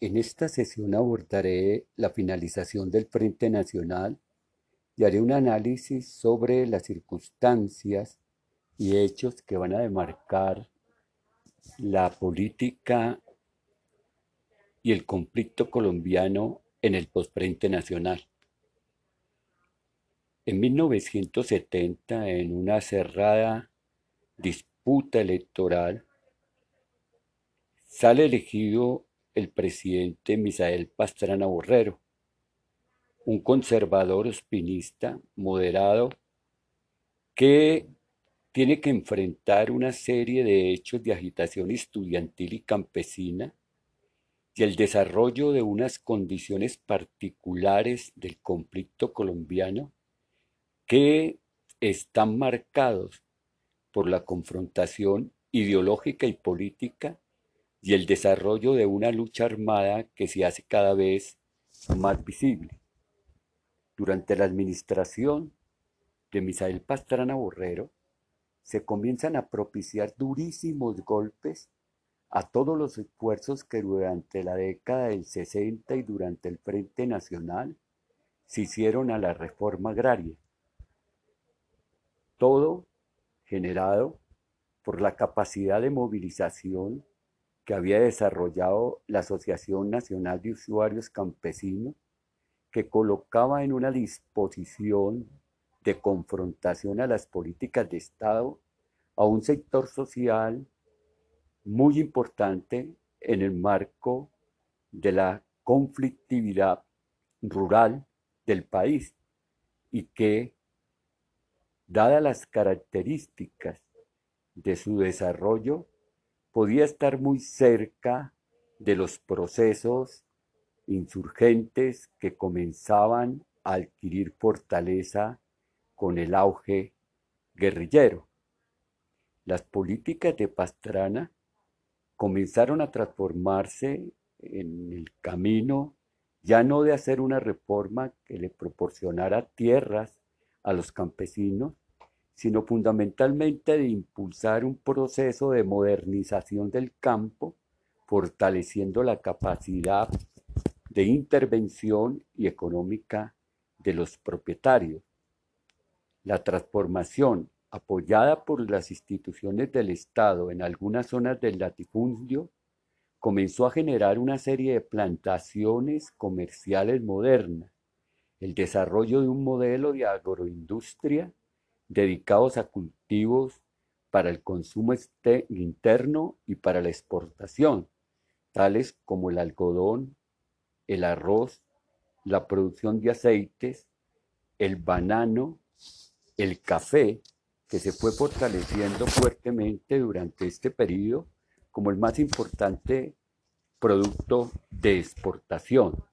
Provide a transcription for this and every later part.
En esta sesión abordaré la finalización del Frente Nacional y haré un análisis sobre las circunstancias y hechos que van a demarcar la política y el conflicto colombiano en el postfrente nacional. En 1970, en una cerrada disputa electoral, sale elegido el presidente Misael Pastrana Borrero, un conservador espinista moderado que tiene que enfrentar una serie de hechos de agitación estudiantil y campesina y el desarrollo de unas condiciones particulares del conflicto colombiano que están marcados por la confrontación ideológica y política y el desarrollo de una lucha armada que se hace cada vez más visible. Durante la administración de Misael Pastrana Borrero, se comienzan a propiciar durísimos golpes a todos los esfuerzos que durante la década del 60 y durante el Frente Nacional se hicieron a la reforma agraria. Todo generado por la capacidad de movilización que había desarrollado la Asociación Nacional de Usuarios Campesinos, que colocaba en una disposición de confrontación a las políticas de Estado a un sector social muy importante en el marco de la conflictividad rural del país y que, dadas las características de su desarrollo, podía estar muy cerca de los procesos insurgentes que comenzaban a adquirir fortaleza con el auge guerrillero. Las políticas de Pastrana comenzaron a transformarse en el camino ya no de hacer una reforma que le proporcionara tierras a los campesinos, sino fundamentalmente de impulsar un proceso de modernización del campo, fortaleciendo la capacidad de intervención y económica de los propietarios. La transformación apoyada por las instituciones del Estado en algunas zonas del latifundio, comenzó a generar una serie de plantaciones comerciales modernas, el desarrollo de un modelo de agroindustria dedicados a cultivos para el consumo este, interno y para la exportación, tales como el algodón, el arroz, la producción de aceites, el banano, el café, que se fue fortaleciendo fuertemente durante este periodo como el más importante producto de exportación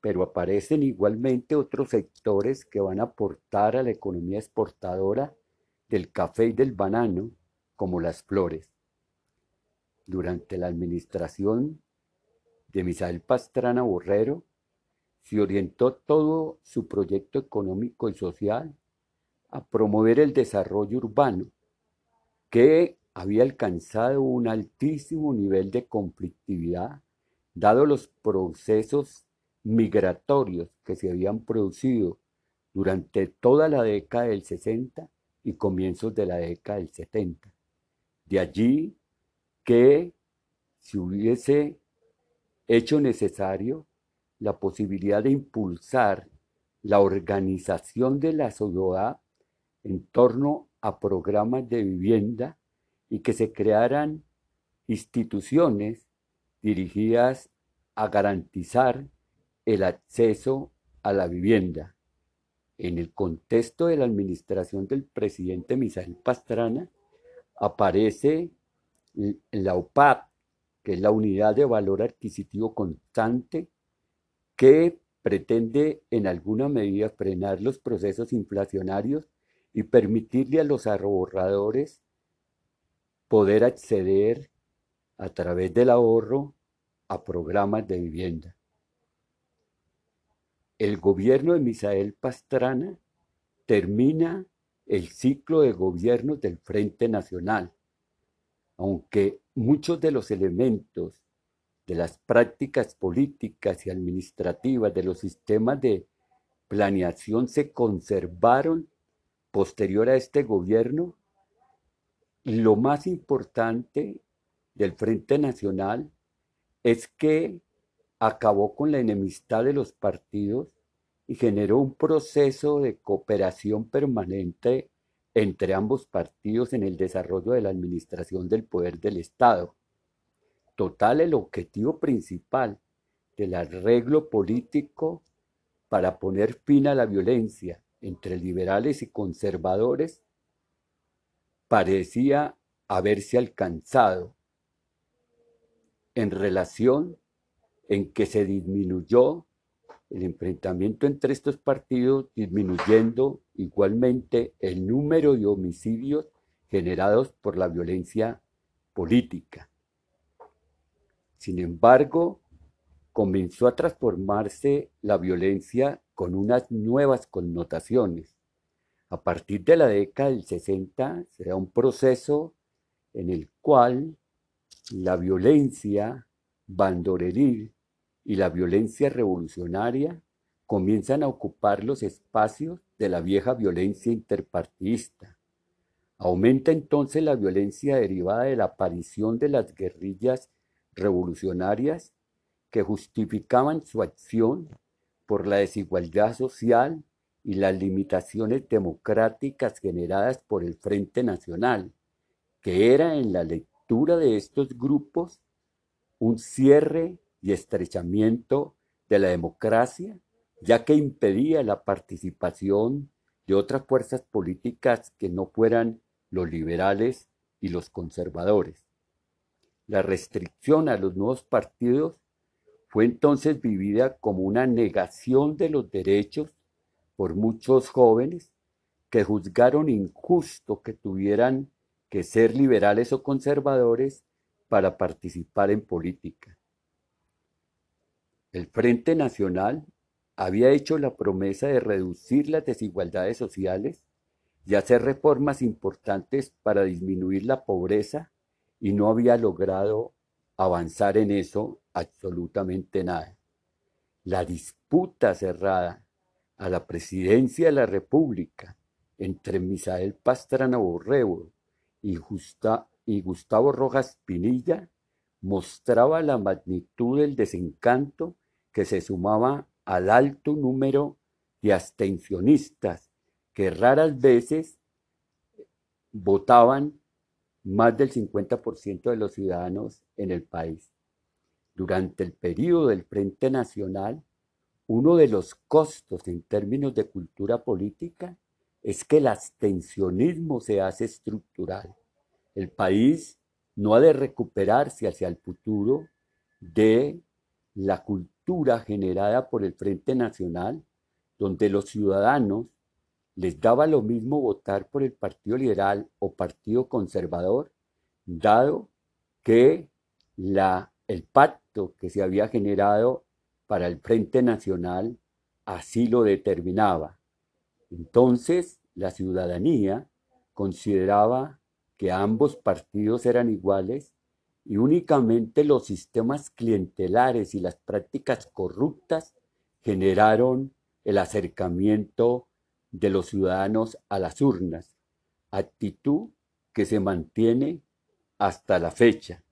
pero aparecen igualmente otros sectores que van a aportar a la economía exportadora del café y del banano, como las flores. Durante la administración de Misael Pastrana Borrero, se orientó todo su proyecto económico y social a promover el desarrollo urbano, que había alcanzado un altísimo nivel de conflictividad, dado los procesos migratorios que se habían producido durante toda la década del 60 y comienzos de la década del 70. De allí que se hubiese hecho necesario la posibilidad de impulsar la organización de la ciudad en torno a programas de vivienda y que se crearan instituciones dirigidas a garantizar el acceso a la vivienda. En el contexto de la administración del presidente Misael Pastrana, aparece la OPAP, que es la Unidad de Valor Adquisitivo Constante, que pretende en alguna medida frenar los procesos inflacionarios y permitirle a los ahorradores poder acceder a través del ahorro a programas de vivienda el gobierno de Misael Pastrana termina el ciclo de gobiernos del Frente Nacional, aunque muchos de los elementos de las prácticas políticas y administrativas de los sistemas de planeación se conservaron posterior a este gobierno, lo más importante del Frente Nacional es que acabó con la enemistad de los partidos y generó un proceso de cooperación permanente entre ambos partidos en el desarrollo de la administración del poder del Estado. Total, el objetivo principal del arreglo político para poner fin a la violencia entre liberales y conservadores parecía haberse alcanzado en relación en que se disminuyó el enfrentamiento entre estos partidos, disminuyendo igualmente el número de homicidios generados por la violencia política. Sin embargo, comenzó a transformarse la violencia con unas nuevas connotaciones. A partir de la década del 60 será un proceso en el cual la violencia bandoreril y la violencia revolucionaria comienzan a ocupar los espacios de la vieja violencia interpartidista. Aumenta entonces la violencia derivada de la aparición de las guerrillas revolucionarias que justificaban su acción por la desigualdad social y las limitaciones democráticas generadas por el Frente Nacional, que era en la lectura de estos grupos un cierre y estrechamiento de la democracia, ya que impedía la participación de otras fuerzas políticas que no fueran los liberales y los conservadores. La restricción a los nuevos partidos fue entonces vivida como una negación de los derechos por muchos jóvenes que juzgaron injusto que tuvieran que ser liberales o conservadores para participar en política. El Frente Nacional había hecho la promesa de reducir las desigualdades sociales y hacer reformas importantes para disminuir la pobreza y no había logrado avanzar en eso absolutamente nada. La disputa cerrada a la presidencia de la República entre Misael Pastrana Borrego y, y Gustavo Rojas Pinilla mostraba la magnitud del desencanto que se sumaba al alto número de abstencionistas que raras veces votaban más del 50% de los ciudadanos en el país. Durante el periodo del Frente Nacional, uno de los costos en términos de cultura política es que el abstencionismo se hace estructural. El país no ha de recuperarse hacia el futuro de la cultura generada por el Frente Nacional, donde los ciudadanos les daba lo mismo votar por el Partido Liberal o Partido Conservador, dado que el pacto que se había generado para el Frente Nacional así lo determinaba. Entonces, la ciudadanía consideraba que ambos partidos eran iguales y únicamente los sistemas clientelares y las prácticas corruptas generaron el acercamiento de los ciudadanos a las urnas, actitud que se mantiene hasta la fecha.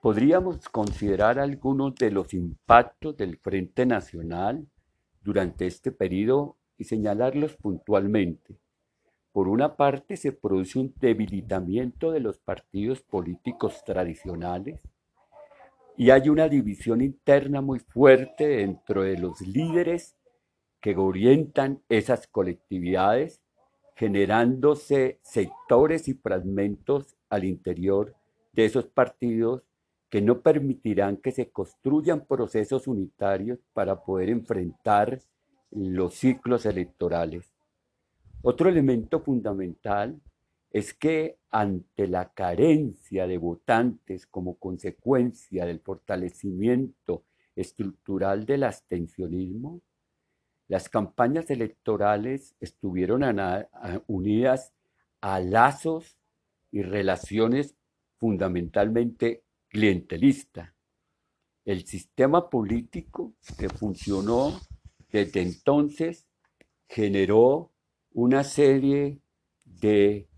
Podríamos considerar algunos de los impactos del Frente Nacional durante este periodo y señalarlos puntualmente. Por una parte, se produce un debilitamiento de los partidos políticos tradicionales y hay una división interna muy fuerte dentro de los líderes que orientan esas colectividades, generándose sectores y fragmentos al interior de esos partidos que no permitirán que se construyan procesos unitarios para poder enfrentar los ciclos electorales. Otro elemento fundamental es que ante la carencia de votantes como consecuencia del fortalecimiento estructural del abstencionismo, las campañas electorales estuvieron unidas a lazos y relaciones fundamentalmente clientelistas. el sistema político que funcionó desde entonces generó una serie de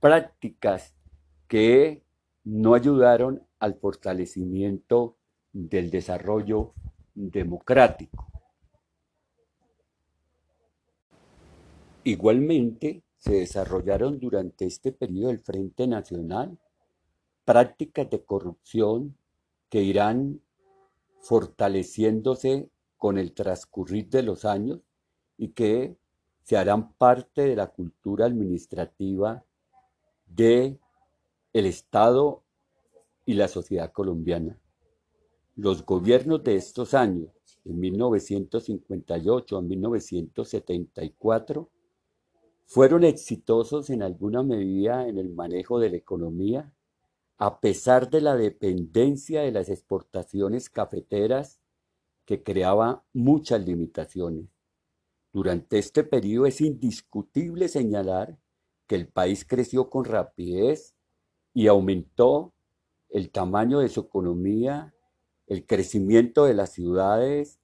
prácticas que no ayudaron al fortalecimiento del desarrollo democrático. Igualmente, se desarrollaron durante este periodo del Frente Nacional prácticas de corrupción que irán fortaleciéndose con el transcurrir de los años y que se harán parte de la cultura administrativa de el Estado y la sociedad colombiana. Los gobiernos de estos años, de 1958 a 1974, fueron exitosos en alguna medida en el manejo de la economía, a pesar de la dependencia de las exportaciones cafeteras que creaba muchas limitaciones. Durante este periodo es indiscutible señalar que el país creció con rapidez y aumentó el tamaño de su economía, el crecimiento de las ciudades,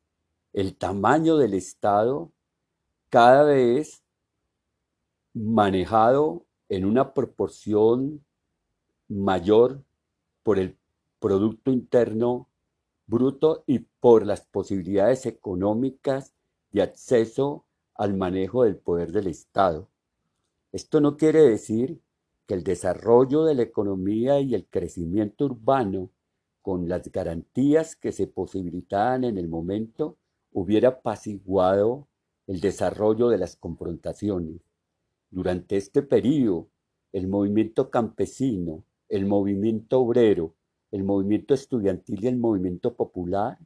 el tamaño del Estado, cada vez manejado en una proporción mayor por el Producto Interno Bruto y por las posibilidades económicas de acceso al manejo del poder del Estado. Esto no quiere decir que el desarrollo de la economía y el crecimiento urbano, con las garantías que se posibilitaban en el momento, hubiera apaciguado el desarrollo de las confrontaciones. Durante este periodo, el movimiento campesino, el movimiento obrero, el movimiento estudiantil y el movimiento popular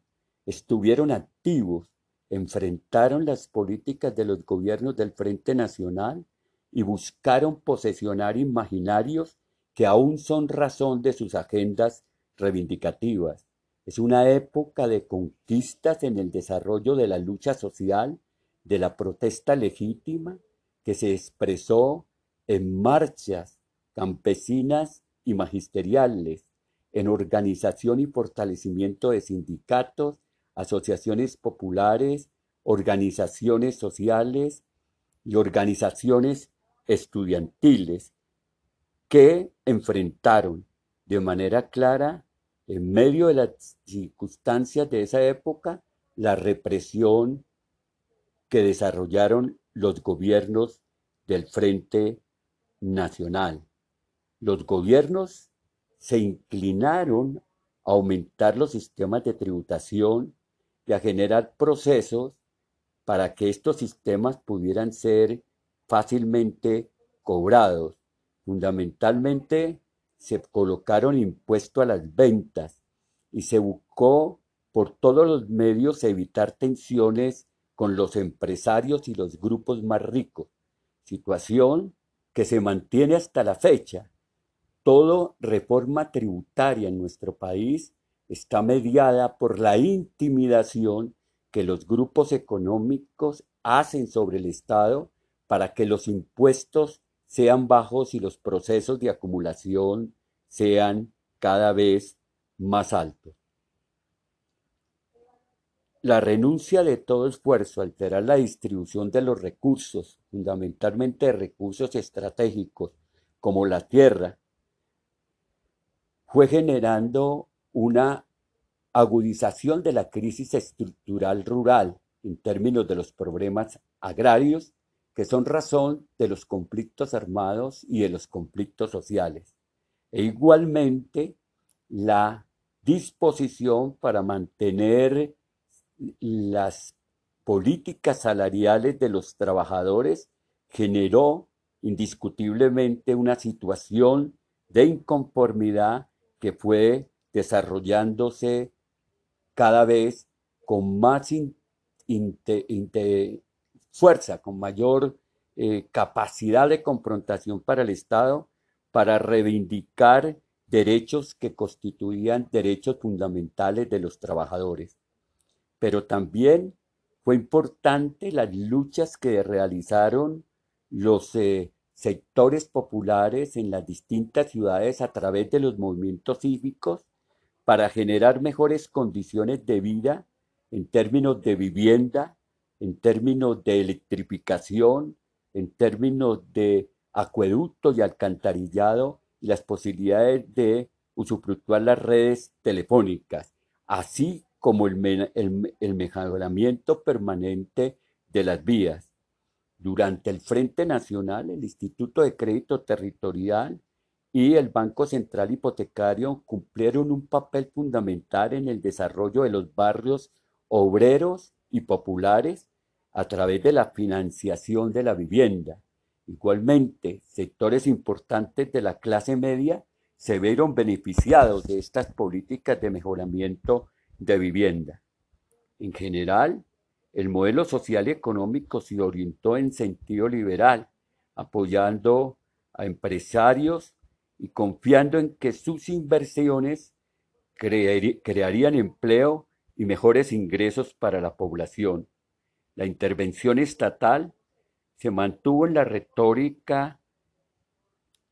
estuvieron activos, enfrentaron las políticas de los gobiernos del Frente Nacional y buscaron posesionar imaginarios que aún son razón de sus agendas reivindicativas. Es una época de conquistas en el desarrollo de la lucha social, de la protesta legítima, que se expresó en marchas campesinas y magisteriales, en organización y fortalecimiento de sindicatos, asociaciones populares, organizaciones sociales y organizaciones estudiantiles que enfrentaron de manera clara, en medio de las circunstancias de esa época, la represión que desarrollaron los gobiernos del Frente Nacional. Los gobiernos se inclinaron a aumentar los sistemas de tributación y a generar procesos para que estos sistemas pudieran ser fácilmente cobrados. Fundamentalmente se colocaron impuestos a las ventas y se buscó por todos los medios evitar tensiones con los empresarios y los grupos más ricos, situación que se mantiene hasta la fecha. Toda reforma tributaria en nuestro país está mediada por la intimidación que los grupos económicos hacen sobre el Estado para que los impuestos sean bajos y los procesos de acumulación sean cada vez más altos. La renuncia de todo esfuerzo a alterar la distribución de los recursos, fundamentalmente recursos estratégicos como la tierra, fue generando una agudización de la crisis estructural rural en términos de los problemas agrarios, que son razón de los conflictos armados y de los conflictos sociales. E igualmente la disposición para mantener las políticas salariales de los trabajadores generó indiscutiblemente una situación de inconformidad que fue desarrollándose cada vez con más fuerza, con mayor eh, capacidad de confrontación para el Estado, para reivindicar derechos que constituían derechos fundamentales de los trabajadores. Pero también fue importante las luchas que realizaron los eh, sectores populares en las distintas ciudades a través de los movimientos cívicos para generar mejores condiciones de vida en términos de vivienda, en términos de electrificación, en términos de acueducto y alcantarillado y las posibilidades de usufructuar las redes telefónicas, así como el, el mejoramiento permanente de las vías. Durante el Frente Nacional, el Instituto de Crédito Territorial y el Banco Central Hipotecario cumplieron un papel fundamental en el desarrollo de los barrios obreros y populares a través de la financiación de la vivienda. Igualmente, sectores importantes de la clase media se vieron beneficiados de estas políticas de mejoramiento de vivienda. En general, el modelo social y económico se orientó en sentido liberal, apoyando a empresarios y confiando en que sus inversiones crearían empleo y mejores ingresos para la población. La intervención estatal se mantuvo en la retórica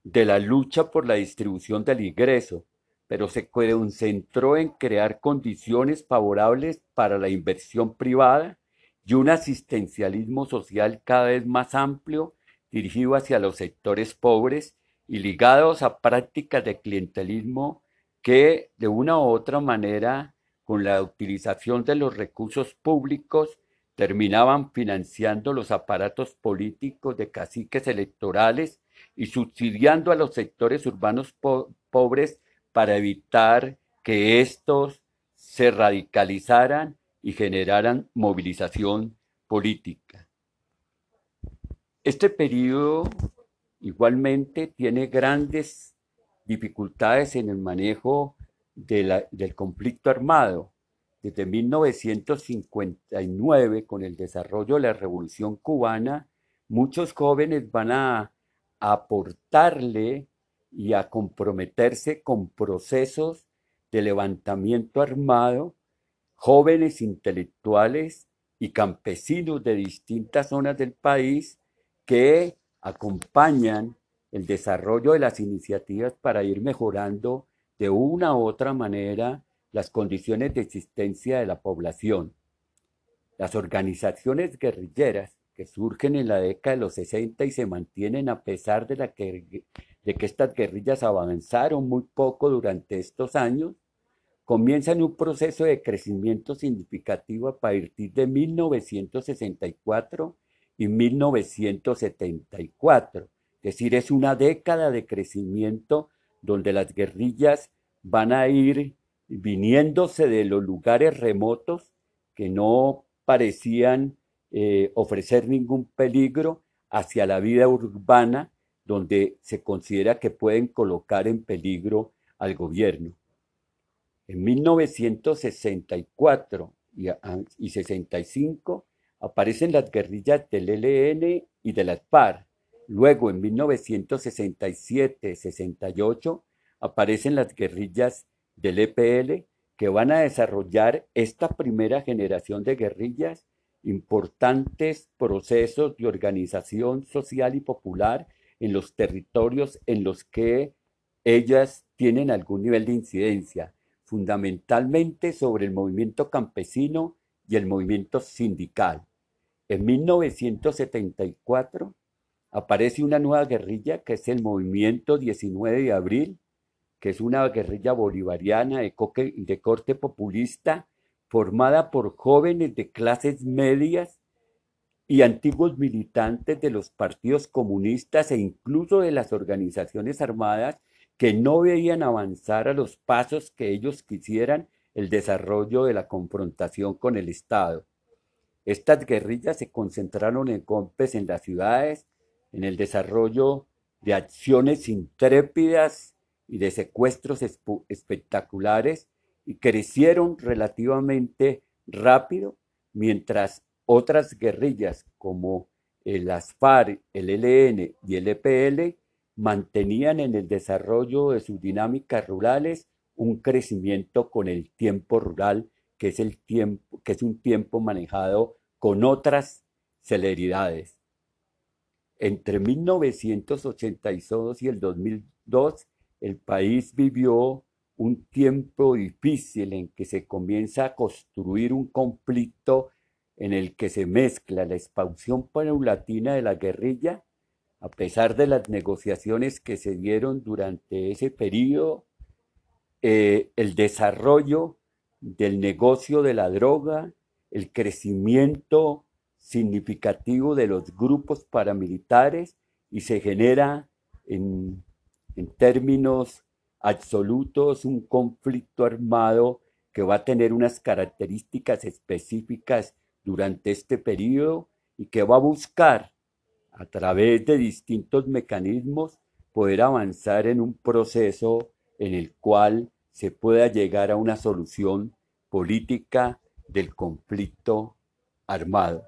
de la lucha por la distribución del ingreso, pero se concentró en crear condiciones favorables para la inversión privada y un asistencialismo social cada vez más amplio dirigido hacia los sectores pobres y ligados a prácticas de clientelismo que de una u otra manera, con la utilización de los recursos públicos, terminaban financiando los aparatos políticos de caciques electorales y subsidiando a los sectores urbanos pobres para evitar que estos se radicalizaran y generaran movilización política. Este periodo igualmente tiene grandes dificultades en el manejo del conflicto armado. Desde 1959, con el desarrollo de la Revolución cubana, muchos jóvenes van a aportarle y a comprometerse con procesos de levantamiento armado, jóvenes intelectuales y campesinos de distintas zonas del país que acompañan el desarrollo de las iniciativas para ir mejorando de una u otra manera las condiciones de existencia de la población. Las organizaciones guerrilleras que surgen en la década de los 60 y se mantienen a pesar de, de que estas guerrillas avanzaron muy poco durante estos años, comienzan un proceso de crecimiento significativo a partir de 1964 y 1974. Es decir, es una década de crecimiento donde las guerrillas van a ir viniéndose de los lugares remotos que no parecían eh, ofrecer ningún peligro hacia la vida urbana donde se considera que pueden colocar en peligro al gobierno. En 1964 y, y 65 aparecen las guerrillas del ELN y de las FARC. Luego, en 1967-68, aparecen las guerrillas del EPL que van a desarrollar esta primera generación de guerrillas importantes procesos de organización social y popular en los territorios en los que ellas tienen algún nivel de incidencia, fundamentalmente sobre el movimiento campesino y el movimiento sindical. En 1974 aparece una nueva guerrilla que es el movimiento 19 de abril, que es una guerrilla bolivariana de, de corte populista formada por jóvenes de clases medias y antiguos militantes de los partidos comunistas e incluso de las organizaciones armadas que no veían avanzar a los pasos que ellos quisieran el desarrollo de la confrontación con el Estado. Estas guerrillas se concentraron en golpes en las ciudades, en el desarrollo de acciones intrépidas y de secuestros espectaculares y crecieron relativamente rápido, mientras otras guerrillas como el ASFAR, el ELN y el EPL mantenían en el desarrollo de sus dinámicas rurales un crecimiento con el tiempo rural, que es, el tiempo, que es un tiempo manejado con otras celeridades. Entre 1982 y el 2002, el país vivió un tiempo difícil en que se comienza a construir un conflicto en el que se mezcla la expansión paulatina de la guerrilla, a pesar de las negociaciones que se dieron durante ese periodo, eh, el desarrollo del negocio de la droga, el crecimiento significativo de los grupos paramilitares y se genera en, en términos absolutos un conflicto armado que va a tener unas características específicas durante este periodo y que va a buscar a través de distintos mecanismos poder avanzar en un proceso en el cual se pueda llegar a una solución política del conflicto armado.